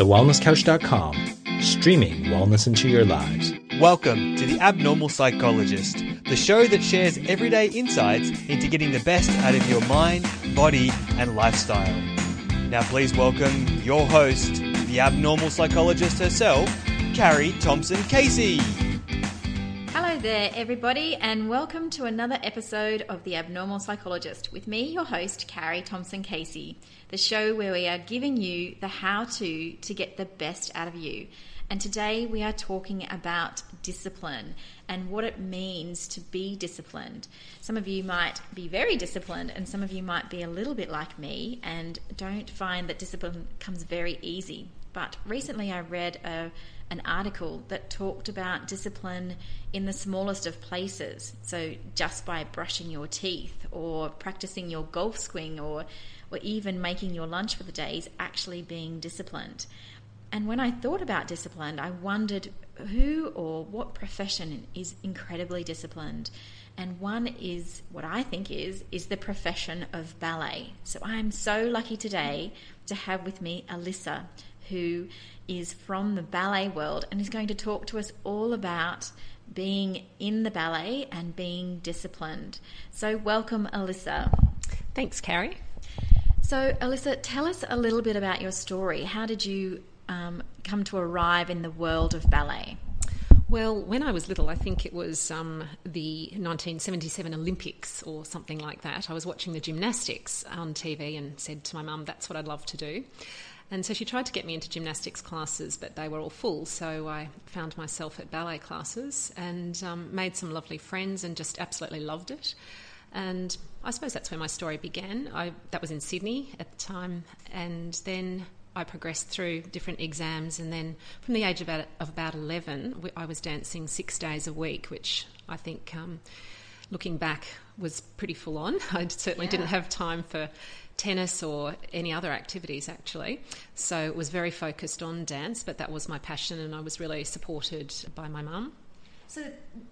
thewellnesscouch.com, streaming wellness into your lives. Welcome to The Abnormal Psychologist, the show that shares everyday insights into getting the best out of your mind, body, and lifestyle. Now, please welcome your host, the abnormal psychologist herself, Carrie Thomson Casey. There, everybody, and welcome to another episode of The Abnormal Psychologist with me, your host, Carrie Thomson Casey, the show where we are giving you the how to to get the best out of you. And today we are talking about discipline and what it means to be disciplined. Some of you might be very disciplined, and some of you might be a little bit like me and don't find that discipline comes very easy. But recently I read a an article that talked about discipline in the smallest of places. So, just by brushing your teeth or practicing your golf swing or, or even making your lunch for the day is actually being disciplined. And when I thought about discipline, I wondered who or what profession is incredibly disciplined. And one is what I think is is the profession of ballet. So I'm so lucky today to have with me Elissa, who is from the ballet world and is going to talk to us all about being in the ballet and being disciplined. So, welcome, Elissa. Thanks, Carrie. So, Elissa, tell us a little bit about your story. How did you um, come to arrive in the world of ballet? Well, when I was little, I think it was um, the 1977 Olympics or something like that. I was watching the gymnastics on TV and said to my mum, That's what I'd love to do. And so she tried to get me into gymnastics classes, but they were all full. So I found myself at ballet classes and um, made some lovely friends and just absolutely loved it. And I suppose that's where my story began. I, that was in Sydney at the time. And then I progressed through different exams. And then from the age of about, of about 11, I was dancing six days a week, which I think. Um, looking back was pretty full on. I certainly yeah. didn't have time for tennis or any other activities actually. So it was very focused on dance, but that was my passion and I was really supported by my mum. So,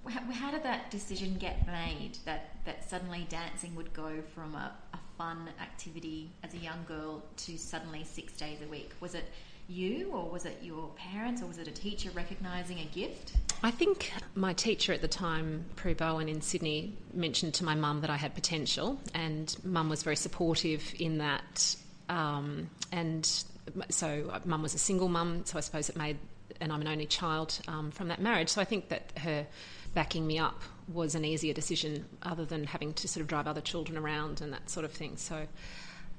how did that decision get made that, that suddenly dancing would go from a, a fun activity as a young girl to suddenly six days a week? Was it you, or was it your parents, or was it a teacher recognising a gift? I think my teacher at the time, Prue Bowen in Sydney, mentioned to my mum that I had potential, and mum was very supportive in that. Um, and so, mum was a single mum, so I suppose it made, and I'm an only child um, from that marriage. So I think that her backing me up was an easier decision, other than having to sort of drive other children around and that sort of thing. So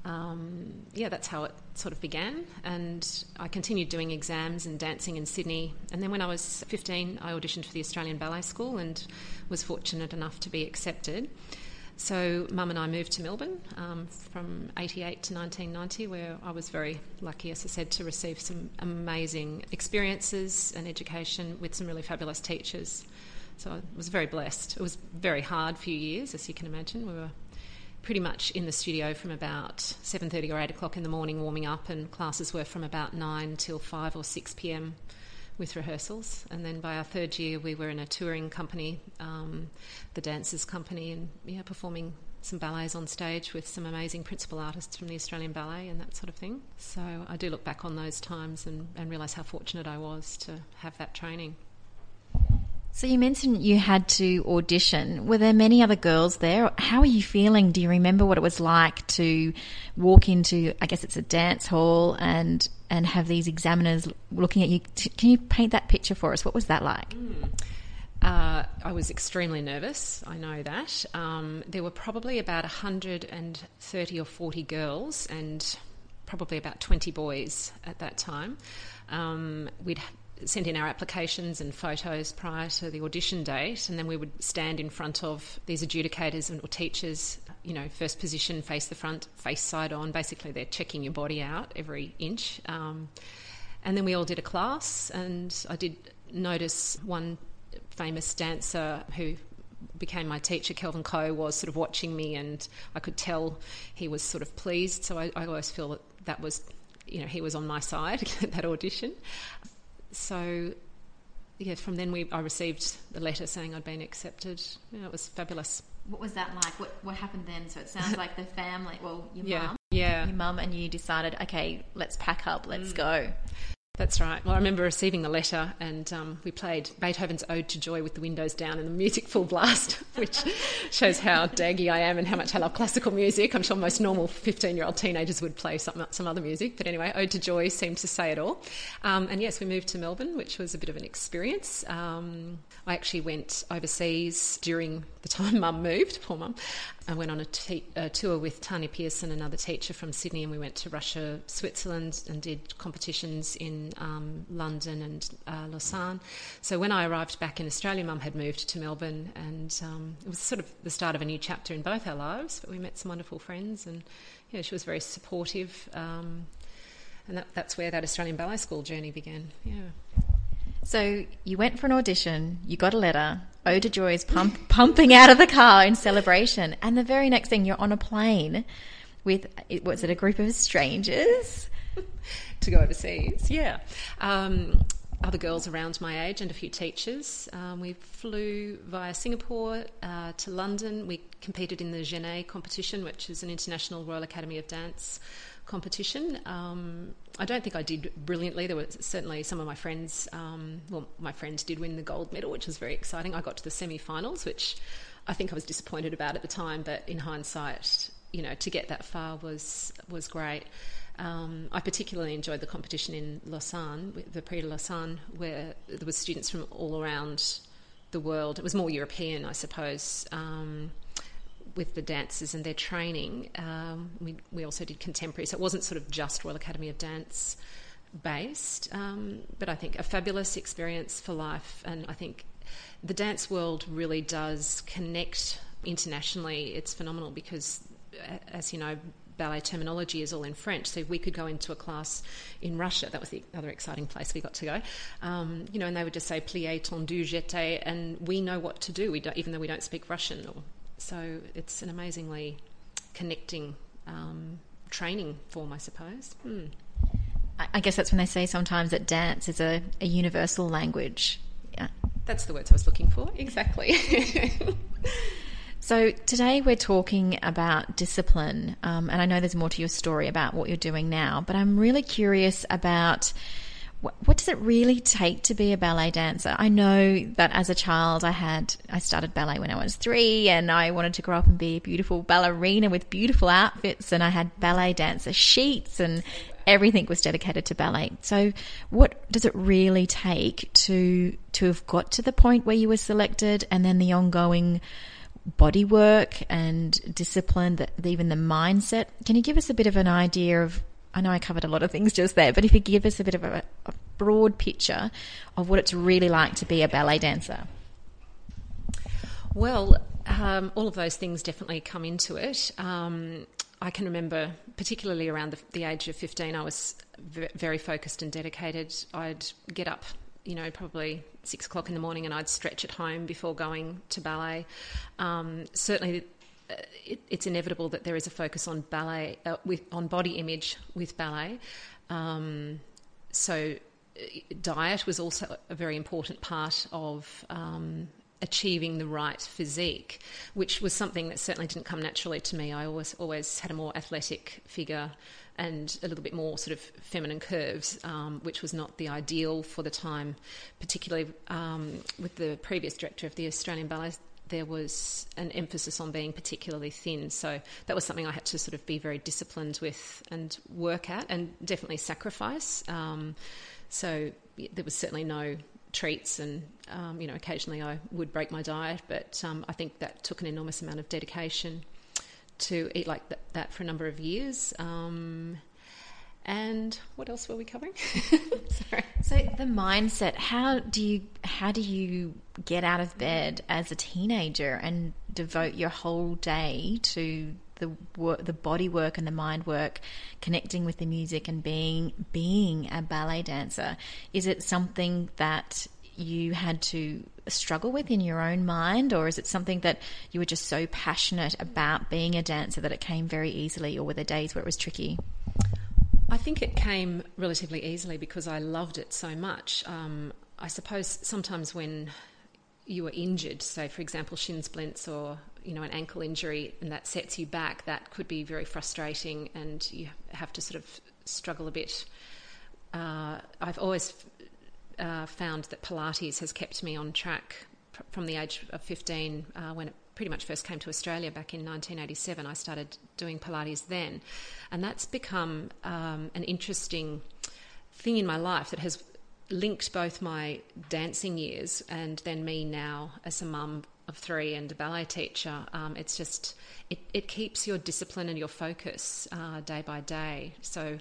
um, yeah, that's how it sort of began. And I continued doing exams and dancing in Sydney. And then when I was 15, I auditioned for the Australian Ballet School and was fortunate enough to be accepted. So, mum and I moved to Melbourne um, from 88 to 1990, where I was very lucky, as I said, to receive some amazing experiences and education with some really fabulous teachers. So, I was very blessed. It was very hard few years, as you can imagine. We were pretty much in the studio from about 7.30 or 8 o'clock in the morning warming up and classes were from about 9 till 5 or 6 p.m with rehearsals and then by our third year we were in a touring company um, the dancers company and yeah performing some ballets on stage with some amazing principal artists from the Australian Ballet and that sort of thing. So I do look back on those times and, and realise how fortunate I was to have that training. So you mentioned you had to audition. Were there many other girls there? How are you feeling? Do you remember what it was like to walk into, I guess it's a dance hall and and have these examiners looking at you? Can you paint that picture for us? What was that like? Mm. Uh, I was extremely nervous, I know that. Um, there were probably about 130 or 40 girls and probably about 20 boys at that time. Um, we'd sent in our applications and photos prior to the audition date, and then we would stand in front of these adjudicators and or teachers. You know, first position, face the front, face side on. Basically, they're checking your body out every inch. Um, and then we all did a class, and I did notice one famous dancer who became my teacher, Kelvin Coe, was sort of watching me, and I could tell he was sort of pleased. So I, I always feel that that was, you know, he was on my side at that audition so yeah, from then we I received the letter saying I'd been accepted. Yeah, it was fabulous. What was that like? What what happened then? So it sounds like the family, well, your yeah, mum, yeah, your mum, and you decided, okay, let's pack up, let's mm. go. That's right. Well, I remember receiving the letter, and um, we played Beethoven's Ode to Joy with the windows down and the music full blast, which shows how daggy I am and how much I love classical music. I'm sure most normal 15 year old teenagers would play some, some other music, but anyway, Ode to Joy seemed to say it all. Um, and yes, we moved to Melbourne, which was a bit of an experience. Um, I actually went overseas during the time Mum moved, poor Mum. I went on a, a tour with Tanya Pearson, another teacher from Sydney, and we went to Russia, Switzerland, and did competitions in um, London and uh, Lausanne. So when I arrived back in Australia, Mum had moved to Melbourne, and um, it was sort of the start of a new chapter in both our lives. But we met some wonderful friends, and yeah, she was very supportive. Um, and that, that's where that Australian Ballet School journey began. Yeah. So you went for an audition, you got a letter, to Joy is pump, pumping out of the car in celebration, and the very next thing you're on a plane with, was it a group of strangers? to go overseas, yeah. Um, other girls around my age and a few teachers. Um, we flew via Singapore uh, to London. We competed in the Genée competition, which is an international Royal Academy of Dance competition. Um, I don't think I did brilliantly. There were certainly some of my friends, um, well, my friends did win the gold medal, which was very exciting. I got to the semi finals, which I think I was disappointed about at the time, but in hindsight, you know, to get that far was, was great. Um, I particularly enjoyed the competition in Lausanne, the Prix de Lausanne, where there were students from all around the world. It was more European, I suppose. Um, with the dancers and their training, um, we, we also did contemporary. So it wasn't sort of just Royal Academy of Dance based, um, but I think a fabulous experience for life. And I think the dance world really does connect internationally. It's phenomenal because, as you know, ballet terminology is all in French. So we could go into a class in Russia. That was the other exciting place we got to go. Um, you know, and they would just say plié, tendu, jeté, and we know what to do. We even though we don't speak Russian or so it's an amazingly connecting um, training form, I suppose. Hmm. I guess that's when they say sometimes that dance is a, a universal language. Yeah. That's the words I was looking for. Exactly. so today we're talking about discipline, um, and I know there's more to your story about what you're doing now, but I'm really curious about what, what, does it really take to be a ballet dancer? I know that as a child, I had I started ballet when I was three, and I wanted to grow up and be a beautiful ballerina with beautiful outfits, and I had ballet dancer sheets, and everything was dedicated to ballet. So, what does it really take to to have got to the point where you were selected, and then the ongoing body work and discipline, that even the mindset? Can you give us a bit of an idea of I know I covered a lot of things just there, but if you give us a bit of a, a broad picture of what it's really like to be a ballet dancer. Well, um, all of those things definitely come into it. Um, I can remember, particularly around the, the age of 15, I was very focused and dedicated. I'd get up, you know, probably six o'clock in the morning and I'd stretch at home before going to ballet. Um, certainly, it, it's inevitable that there is a focus on ballet uh, with on body image with ballet. Um, so uh, diet was also a very important part of um, achieving the right physique, which was something that certainly didn't come naturally to me. I always always had a more athletic figure and a little bit more sort of feminine curves, um, which was not the ideal for the time, particularly um, with the previous director of the Australian Ballet there was an emphasis on being particularly thin. So that was something I had to sort of be very disciplined with and work at, and definitely sacrifice. Um, so there was certainly no treats, and um, you know, occasionally I would break my diet, but um, I think that took an enormous amount of dedication to eat like that, that for a number of years. Um, and what else were we covering? Sorry. So the mindset. How do you how do you get out of bed as a teenager and devote your whole day to the work, the body work and the mind work, connecting with the music and being being a ballet dancer? Is it something that you had to struggle with in your own mind, or is it something that you were just so passionate about being a dancer that it came very easily, or were there days where it was tricky? I think it came relatively easily because I loved it so much. Um, I suppose sometimes when you are injured, So, for example shin splints or you know an ankle injury, and that sets you back, that could be very frustrating, and you have to sort of struggle a bit. Uh, I've always uh, found that Pilates has kept me on track pr- from the age of 15 uh, when it pretty much first came to Australia back in 1987. I started doing Pilates then, and that's become um, an interesting thing in my life that has linked both my dancing years and then me now as a mum of three and a ballet teacher. Um, it's just it, it keeps your discipline and your focus uh, day by day. So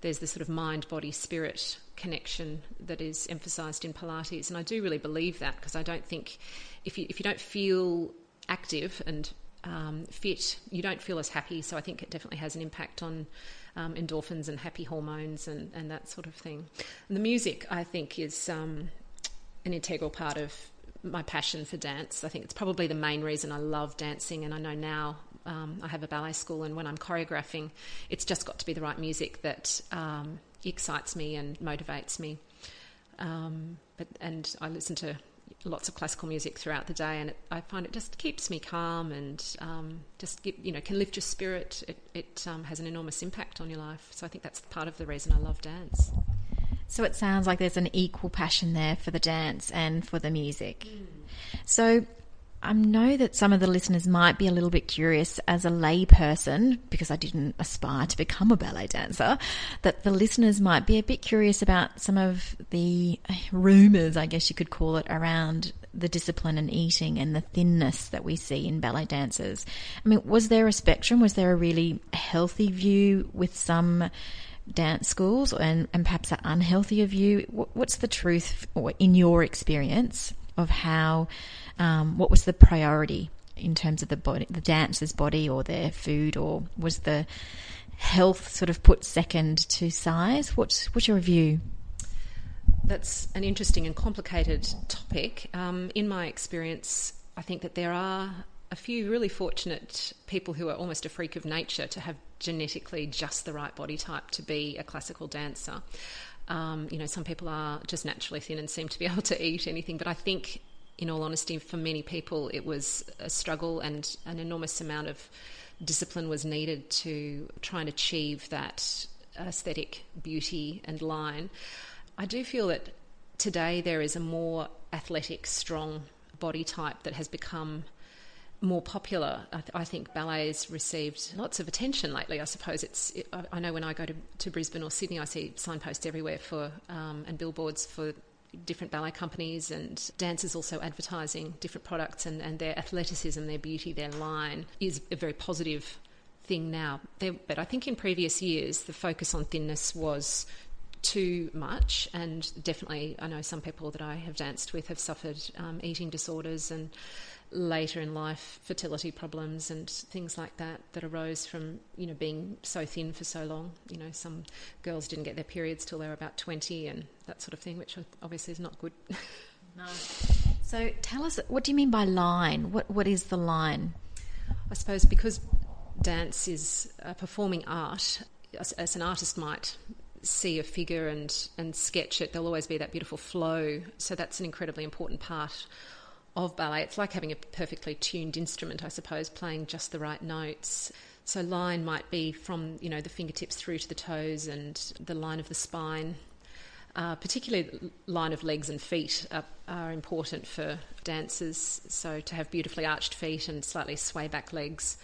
there's this sort of mind, body, spirit connection that is emphasised in Pilates, and I do really believe that because I don't think if you if you don't feel active and um, fit, you don't feel as happy. So I think it definitely has an impact on um, endorphins and happy hormones and, and that sort of thing. And the music, I think, is um, an integral part of my passion for dance. I think it's probably the main reason I love dancing, and I know now. Um, I have a ballet school, and when I'm choreographing, it's just got to be the right music that um, excites me and motivates me. Um, but and I listen to lots of classical music throughout the day, and it, I find it just keeps me calm and um, just you know can lift your spirit. It, it um, has an enormous impact on your life. So I think that's part of the reason I love dance. So it sounds like there's an equal passion there for the dance and for the music. Mm. So I know that some of the listeners might be a little bit curious as a layperson, because I didn't aspire to become a ballet dancer, that the listeners might be a bit curious about some of the rumours, I guess you could call it, around the discipline and eating and the thinness that we see in ballet dancers. I mean, was there a spectrum? Was there a really healthy view with some dance schools and, and perhaps an unhealthier view? What's the truth, in your experience, of how um, what was the priority in terms of the body, the dancer's body, or their food, or was the health sort of put second to size? What's what's your view? That's an interesting and complicated topic. Um, in my experience, I think that there are a few really fortunate people who are almost a freak of nature to have genetically just the right body type to be a classical dancer. Um, you know, some people are just naturally thin and seem to be able to eat anything, but I think in all honesty, for many people, it was a struggle and an enormous amount of discipline was needed to try and achieve that aesthetic beauty and line. I do feel that today there is a more athletic, strong body type that has become more popular. I, th- I, think ballet's received lots of attention lately. I suppose it's. It, I, know when I go to, to Brisbane or Sydney, I see signposts everywhere for um, and billboards for different ballet companies and dancers also advertising different products and, and their athleticism, their beauty, their line is a very positive thing now. There, but I think in previous years, the focus on thinness was too much, and definitely I know some people that I have danced with have suffered um, eating disorders and later in life fertility problems and things like that that arose from you know being so thin for so long. You know some girls didn't get their periods till they were about 20 and that sort of thing which obviously is not good. No. So tell us what do you mean by line? What what is the line? I suppose because dance is a performing art as, as an artist might see a figure and and sketch it there'll always be that beautiful flow. So that's an incredibly important part of ballet. It's like having a perfectly tuned instrument, I suppose, playing just the right notes. So line might be from you know the fingertips through to the toes and the line of the spine. Uh, particularly line of legs and feet are, are, important for dancers. So to have beautifully arched feet and slightly sway back legs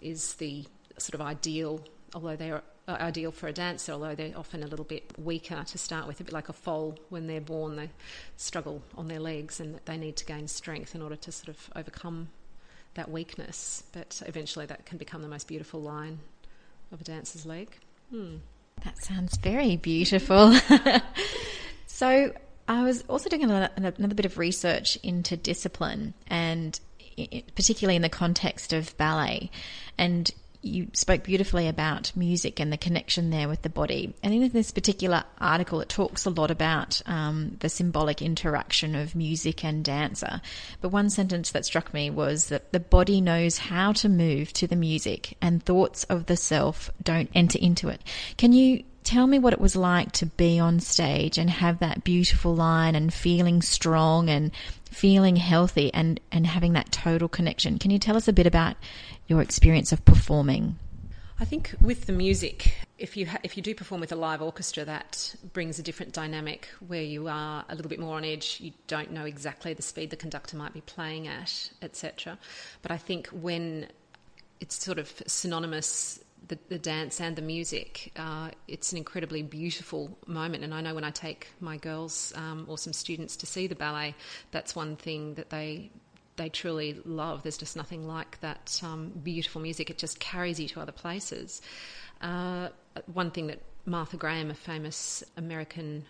is the sort of ideal. Although they are uh, ideal for a dancer, although they're often a little bit weaker to start with, a bit like a foal when they're born. They struggle on their legs and they need to gain strength in order to sort of overcome that weakness. But eventually, that can become the most beautiful line of a dancer's leg. Hmm. That sounds very beautiful. so, I was also doing another, another bit of research into discipline and particularly in the context of ballet. And you spoke beautifully about music and the connection there with the body. And in this particular article, it talks a lot about um, the symbolic interaction of music and dancer. But one sentence that struck me was that the body knows how to move to the music, and thoughts of the self don't enter into it. Can you tell me what it was like to be on stage and have that beautiful line and feeling strong and feeling healthy and, and having that total connection. Can you tell us a bit about your experience of performing? I think with the music, if you ha- if you do perform with a live orchestra, that brings a different dynamic where you are a little bit more on edge. You don't know exactly the speed the conductor might be playing at, etc. But I think when it's sort of synonymous. The, the dance and the music, uh, it's an incredibly beautiful moment. And I know when I take my girls um, or some students to see the ballet, that's one thing that they they truly love. There's just nothing like that um, beautiful music. It just carries you to other places. Uh, one thing that Martha Graham, a famous American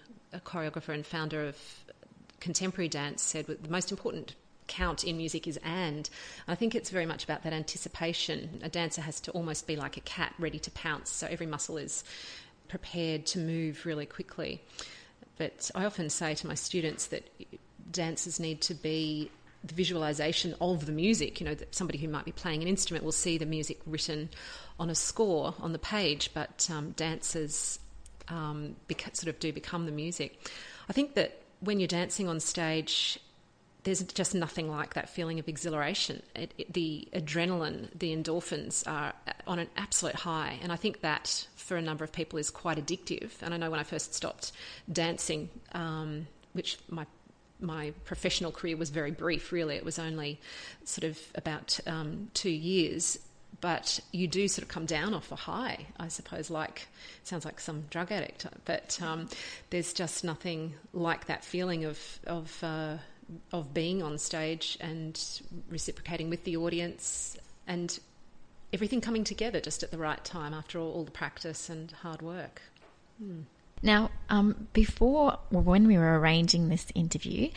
choreographer and founder of contemporary dance, said the most important count in music is and. I think it's very much about that anticipation. A dancer has to almost be like a cat ready to pounce, so every muscle is prepared to move really quickly. But I often say to my students that dancers need to be the visualization of the music. You know, somebody who might be playing an instrument will see the music written on a score on the page, but um, dancers um, sort of do become the music. I think that when you're dancing on stage, there's just nothing like that feeling of exhilaration. It, it, the adrenaline, the endorphins are on an absolute high. And I think that for a number of people is quite addictive. And I know when I first stopped dancing, um, which my my professional career was very brief, really. It was only sort of about um, two years. But you do sort of come down off a high, I suppose, like, sounds like some drug addict. But um, there's just nothing like that feeling of, of, uh, of being on stage and reciprocating with the audience and everything coming together just at the right time after all, all the practice and hard work. Hmm. Now, um, before when we were arranging this interview,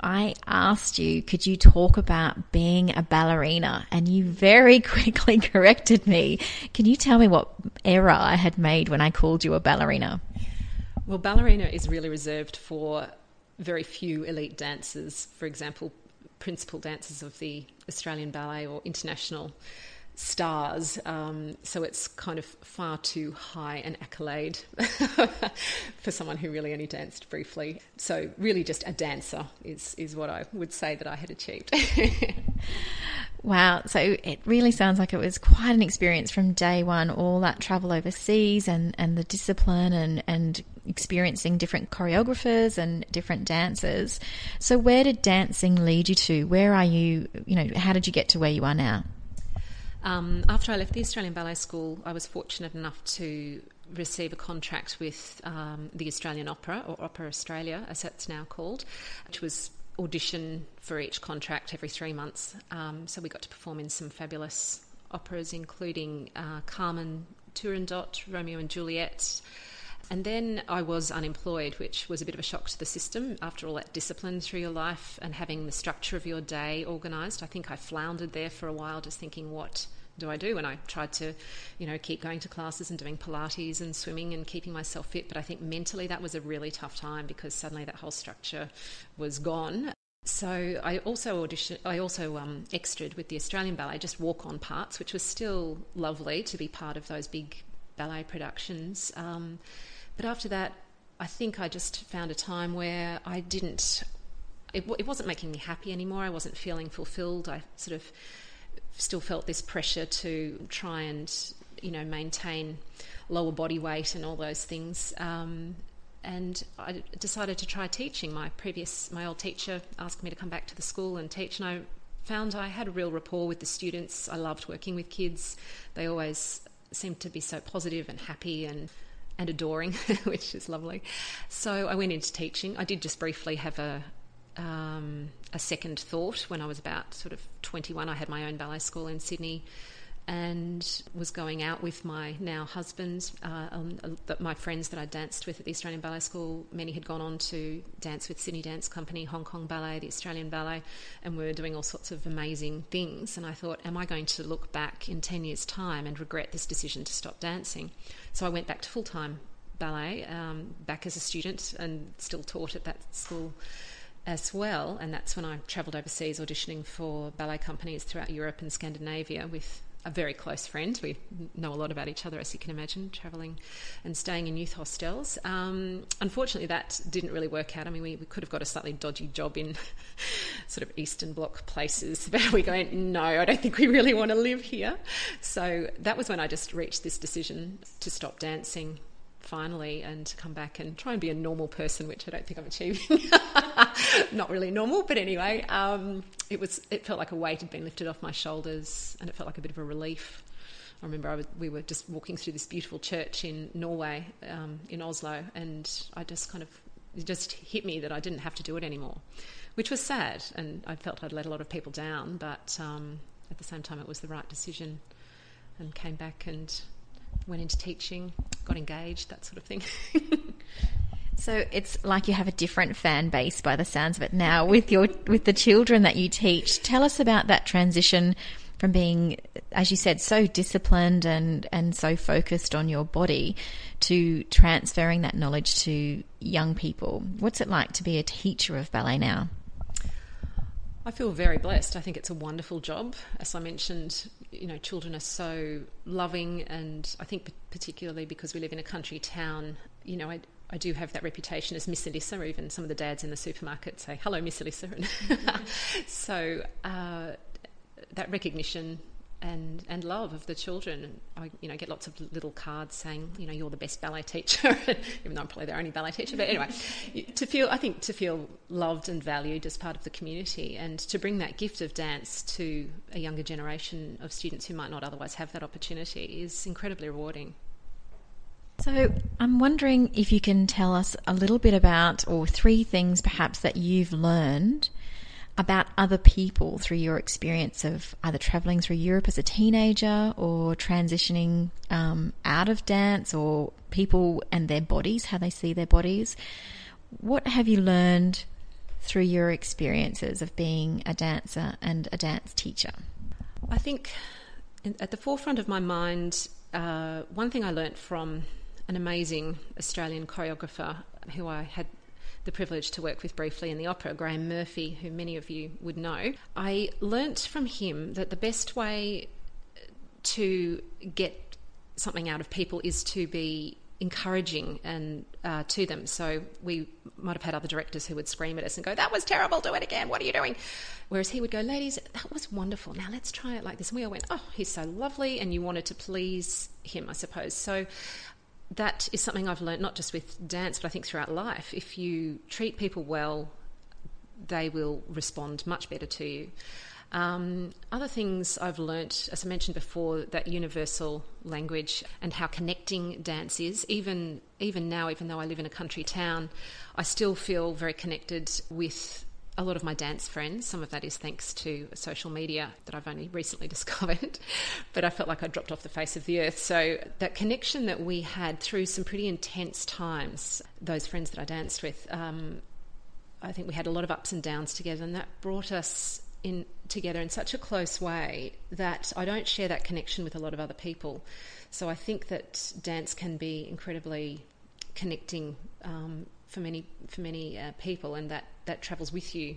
I asked you, could you talk about being a ballerina? And you very quickly corrected me. Can you tell me what error I had made when I called you a ballerina? Well, ballerina is really reserved for very few elite dancers. For example, principal dancers of the Australian Ballet or international stars. Um, so it's kind of far too high an accolade for someone who really only danced briefly. So really, just a dancer is is what I would say that I had achieved. wow! So it really sounds like it was quite an experience from day one. All that travel overseas and and the discipline and and experiencing different choreographers and different dancers. So where did dancing lead you to? Where are you? You know, how did you get to where you are now? Um, after I left the Australian Ballet School, I was fortunate enough to receive a contract with um, the Australian Opera, or Opera Australia, as it's now called, which was audition for each contract every three months. Um, so we got to perform in some fabulous operas, including uh, Carmen, Turandot, Romeo and Juliet. And then I was unemployed, which was a bit of a shock to the system after all that discipline through your life and having the structure of your day organised. I think I floundered there for a while, just thinking, what do I do? And I tried to, you know, keep going to classes and doing Pilates and swimming and keeping myself fit. But I think mentally that was a really tough time because suddenly that whole structure was gone. So I also auditioned. I also um, with the Australian Ballet, just walk on parts, which was still lovely to be part of those big ballet productions. Um, but after that, I think I just found a time where I didn't, it, it wasn't making me happy anymore. I wasn't feeling fulfilled. I sort of still felt this pressure to try and, you know, maintain lower body weight and all those things. Um, and I decided to try teaching. My previous, my old teacher asked me to come back to the school and teach, and I found I had a real rapport with the students. I loved working with kids. They always seemed to be so positive and happy and and adoring, which is lovely. So I went into teaching. I did just briefly have a um, a second thought when I was about sort of 21. I had my own ballet school in Sydney and was going out with my now husband, uh, um, uh, my friends that I danced with at the Australian Ballet School. Many had gone on to dance with Sydney Dance Company, Hong Kong Ballet, the Australian Ballet, and we were doing all sorts of amazing things. And I thought, am I going to look back in 10 years' time and regret this decision to stop dancing? So I went back to full time ballet, um, back as a student, and still taught at that school as well. And that's when I travelled overseas auditioning for ballet companies throughout Europe and Scandinavia with a very close friend. We know a lot about each other, as you can imagine, travelling and staying in youth hostels. Um, unfortunately, that didn't really work out. I mean, we, we, could have got a slightly dodgy job in sort of Eastern Bloc places, but we go, no, I don't think we really want to live here. So that was when I just reached this decision to stop dancing finally and to come back and try and be a normal person, which I don't think I'm achieving. Not really normal, but anyway, um, it was. It felt like a weight had been lifted off my shoulders, and it felt like a bit of a relief. I remember I we were just walking through this beautiful church in Norway, um, in Oslo, and I just kind of it just hit me that I didn't have to do it anymore, which was sad, and I felt I'd let a lot of people down, but um, at the same time, it was the right decision, and came back and went into teaching, got engaged, that sort of thing. so it's like you have a different fan base by the sounds of it now with your with the children that you teach. Tell us about that transition from being, as you said, so disciplined and, and so focused on your body to transferring that knowledge to young people. What's it like to be a teacher of ballet now? I feel very blessed. I think it's a wonderful job. As I mentioned, you know, children are so loving, and I think particularly because we live in a country town, you know, I, I do have that reputation as Miss Elissa, or even some of the dads in the supermarket say, "Hello, Miss Elissa." so uh, that recognition and and love of the children. I you know get lots of little cards saying you know you're the best ballet teacher, even though I'm probably their only ballet teacher. But anyway, to feel I think to feel loved and valued as part of the community, and to bring that gift of dance to a younger generation of students who might not otherwise have that opportunity is incredibly rewarding. So, I'm wondering if you can tell us a little bit about, or three things perhaps that you've learned about other people through your experience of either traveling through Europe as a teenager or transitioning um, out of dance or people and their bodies, how they see their bodies. What have you learned through your experiences of being a dancer and a dance teacher? I think at the forefront of my mind, uh, one thing I learnt from an amazing Australian choreographer who I had the privilege to work with briefly in the opera, Graeme Murphy, who many of you would know, I learnt from him that the best way to get something out of people is to be encouraging and uh, to them. So we might have had other directors who would scream at us and go, "That was terrible! Do it again! What are you doing?" Whereas he would go, "Ladies, that was wonderful. Now let's try it like this." And we all went, "Oh, he's so lovely," and you wanted to please him, I suppose. So that is something I've learned not just with dance, but I think throughout life. If you treat people well, they will respond much better to you. Um, other things I've learnt, as I mentioned before, that universal language and how connecting dance is. Even even now, even though I live in a country town, I still feel very connected with a lot of my dance friends. Some of that is thanks to social media that I've only recently discovered, but I felt like I dropped off the face of the earth. So, that connection that we had through some pretty intense times, those friends that I danced with, um, I think we had a lot of ups and downs together, and that brought us in together in such a close way that I don't share that connection with a lot of other people. So, I think that dance can be incredibly connecting um, for many for many uh, people, and that that travels with you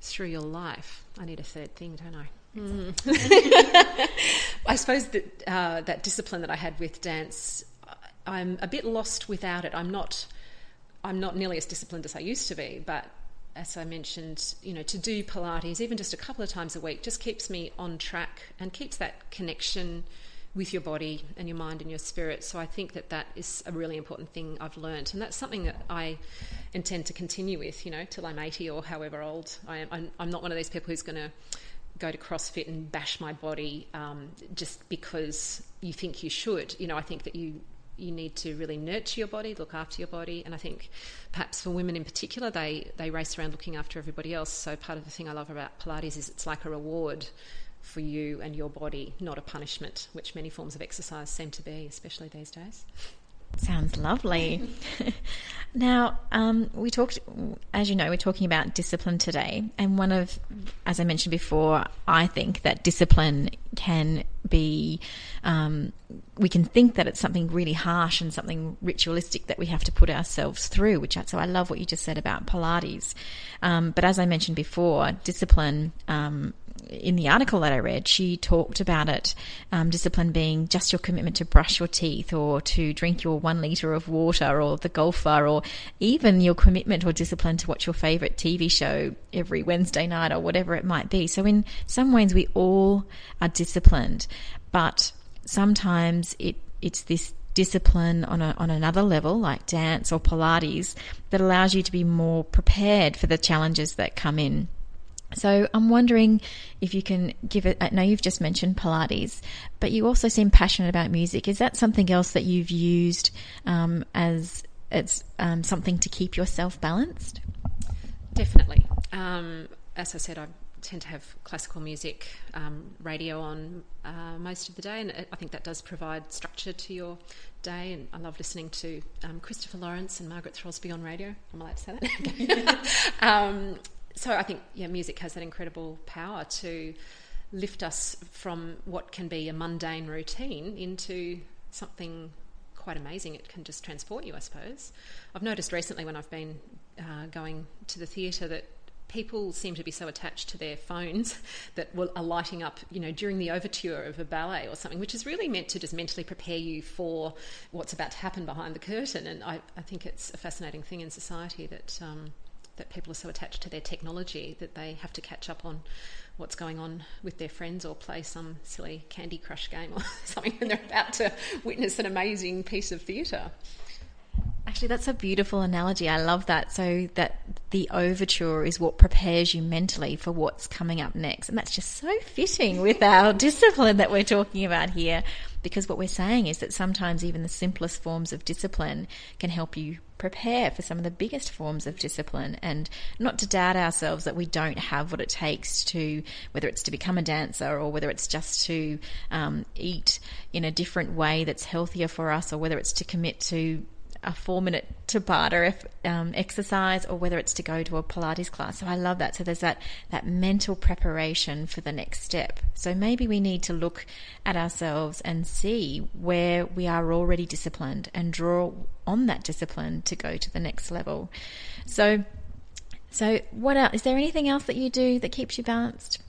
through your life. I need a third thing, don't I? Mm. I suppose that uh, that discipline that I had with dance, I'm a bit lost without it. I'm not I'm not nearly as disciplined as I used to be, but as I mentioned, you know, to do Pilates even just a couple of times a week just keeps me on track and keeps that connection with your body and your mind and your spirit. So I think that that is a really important thing I've learned, and that's something that I intend to continue with, you know, till I'm 80 or however old I am. I'm, I'm not one of these people who's going to go to CrossFit and bash my body um, just because you think you should. You know, I think that you you need to really nurture your body, look after your body, and I think perhaps for women in particular, they they race around looking after everybody else. So part of the thing I love about Pilates is it's like a reward for you and your body, not a punishment, which many forms of exercise seem to be, especially these days. Sounds lovely. now, um, we talked, as you know, we're talking about discipline today. And one of, as I mentioned before, I think that discipline can be, um, we can think that it's something really harsh and something ritualistic that we have to put ourselves through, which so I love what you just said about Pilates. Um, but as I mentioned before, discipline, um, in the article that I read, she talked about it um, discipline being just your commitment to brush your teeth or to drink your one litre of water or the golfer or even your commitment or discipline to watch your favourite TV show every Wednesday night or whatever it might be. So, in some ways, we all are disciplined, but sometimes it it's this discipline on a, on another level, like dance or Pilates, that allows you to be more prepared for the challenges that come in. So I'm wondering if you can give it. I know you've just mentioned Pilates, but you also seem passionate about music. Is that something else that you've used um, as as um, something to keep yourself balanced? Definitely. Um, as I said, I tend to have classical music um, radio on uh, most of the day, and I think that does provide structure to your day. And I love listening to um, Christopher Lawrence and Margaret Throsby on radio. I'm allowed to say that. um, so I think yeah, music has that incredible power to lift us from what can be a mundane routine into something quite amazing. It can just transport you, I suppose. I've noticed recently when I've been uh, going to the theatre that people seem to be so attached to their phones that are lighting up, you know, during the overture of a ballet or something, which is really meant to just mentally prepare you for what's about to happen behind the curtain. And I, I think it's a fascinating thing in society that um, that people are so attached to their technology that they have to catch up on what's going on with their friends or play some silly Candy Crush game or something when they're about to witness an amazing piece of theatre. Actually, that's a beautiful analogy. I love that. So, that the overture is what prepares you mentally for what's coming up next. And that's just so fitting with our discipline that we're talking about here. Because what we're saying is that sometimes even the simplest forms of discipline can help you prepare for some of the biggest forms of discipline and not to doubt ourselves that we don't have what it takes to, whether it's to become a dancer or whether it's just to um, eat in a different way that's healthier for us or whether it's to commit to a four minute Tabata um, exercise or whether it's to go to a Pilates class. So I love that. So there's that, that mental preparation for the next step. So maybe we need to look at ourselves and see where we are already disciplined and draw on that discipline to go to the next level. So, so what else? Is there anything else that you do that keeps you balanced?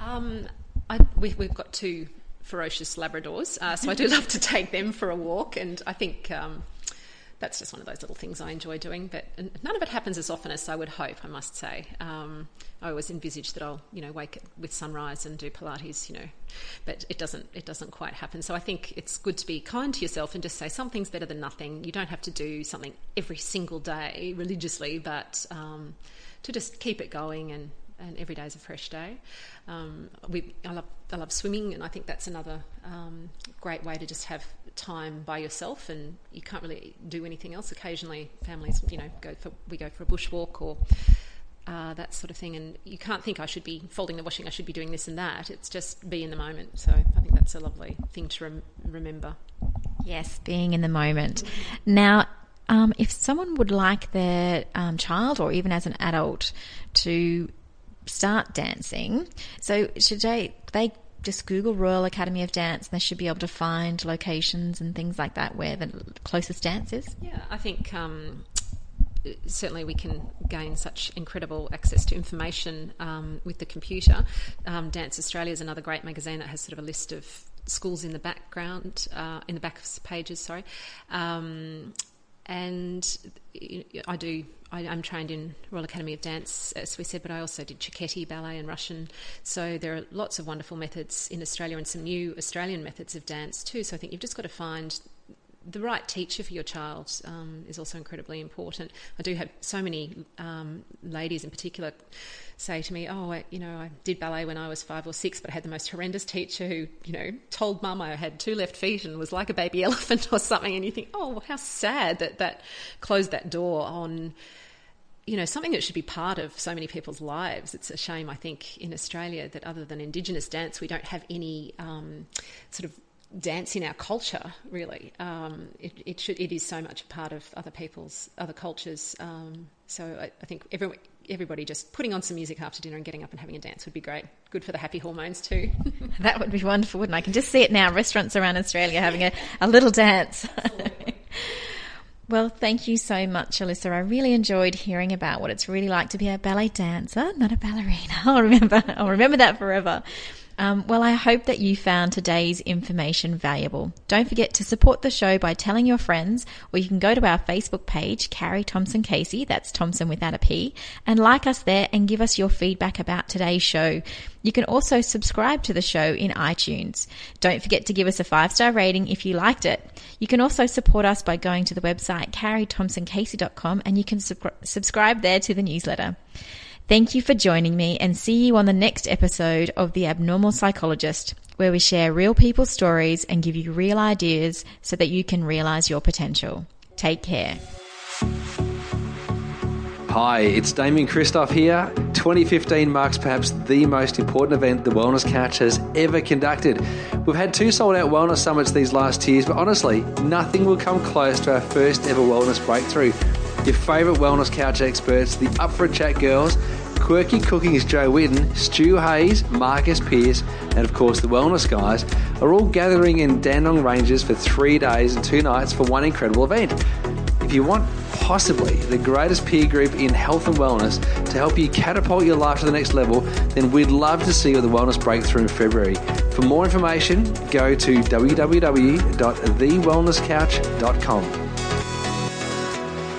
Um, I, we, have got two ferocious Labradors, uh, so I do love to take them for a walk, and I think um, that's just one of those little things I enjoy doing. But none of it happens as often as I would hope, I must say. Um, I always envisage that I'll, you know, wake with sunrise and do Pilates, you know, but it doesn't. It doesn't quite happen. So I think it's good to be kind to yourself and just say something's better than nothing. You don't have to do something every single day religiously, but um, to just keep it going and and every day is a fresh day. Um, we, I love, I love swimming, and I think that's another um, great way to just have time by yourself, and you can't really do anything else. Occasionally, families, you know, go for we go for a bushwalk or uh, that sort of thing, and you can't think I should be folding the washing, I should be doing this and that. It's just be in the moment. So I think that's a lovely thing to rem- remember. Yes, being in the moment. Now, um, if someone would like their um, child or even as an adult to start dancing. So today they just Google Royal Academy of Dance, and they should be able to find locations and things like that where the closest dance is. Yeah, I think um, certainly we can gain such incredible access to information um, with the computer. Um, dance Australia is another great magazine that has sort of a list of schools in the background, uh, in the back of pages, sorry. Um, and I do I, am trained in Royal Academy of Dance, as we said, but I also did Cecchetti ballet and Russian. So there are lots of wonderful methods in Australia and some new Australian methods of dance too. So I think you've just got to find the right teacher for your child um, is also incredibly important. I do have so many um, ladies in particular say to me, "Oh, I, you know, I did ballet when I was five or six, but I had the most horrendous teacher who, you know, told mum I had two left feet and was like a baby elephant or something." And you think, "Oh, how sad that that closed that door on." you know, something that should be part of so many people's lives. It's a shame, I think, in Australia that other than Indigenous dance, we don't have any um, sort of dance in our culture. Really, um, it, it, should. It is so much a part of other people's other cultures. Um, so I, I think everyone, everybody just putting on some music after dinner and getting up and having a dance would be great. Good for the happy hormones too. that would be wonderful, wouldn't I? I can just see it now. Restaurants around Australia having a, a little dance. Well, thank you so much, Elissa. I really enjoyed hearing about what it's really like to be a ballet dancer, not a ballerina. I'll remember. I'll remember that forever. Um, well, I hope that you found today's information valuable. Don't forget to support the show by telling your friends, or you can go to our Facebook page, Carrie Thomson Casey, that's Thomson without a P, and like us there and give us your feedback about today's show. You can also subscribe to the show in iTunes. Don't forget to give us a five star rating if you liked it. You can also support us by going to the website carriethomsoncasey.com and you can sub- subscribe there to the newsletter. Thank you for joining me and see you on the next episode of The Abnormal Psychologist, where we share real people's stories and give you real ideas so that you can realize your potential. Take care. Hi, it's Damian Kristof here. 2015 marks perhaps the most important event the Wellness Couch has ever conducted. We've had two sold out wellness summits these last years, but honestly, nothing will come close to our first ever wellness breakthrough. Your favourite Wellness Couch experts, the Up for a Chat girls, Quirky Cooking's Jo Whitton, Stu Hayes, Marcus Pearce, and of course the Wellness guys are all gathering in Dandenong Ranges for three days and two nights for one incredible event. If you want possibly the greatest peer group in health and wellness to help you catapult your life to the next level, then we'd love to see you at the Wellness Breakthrough in February. For more information, go to www.thewellnesscouch.com.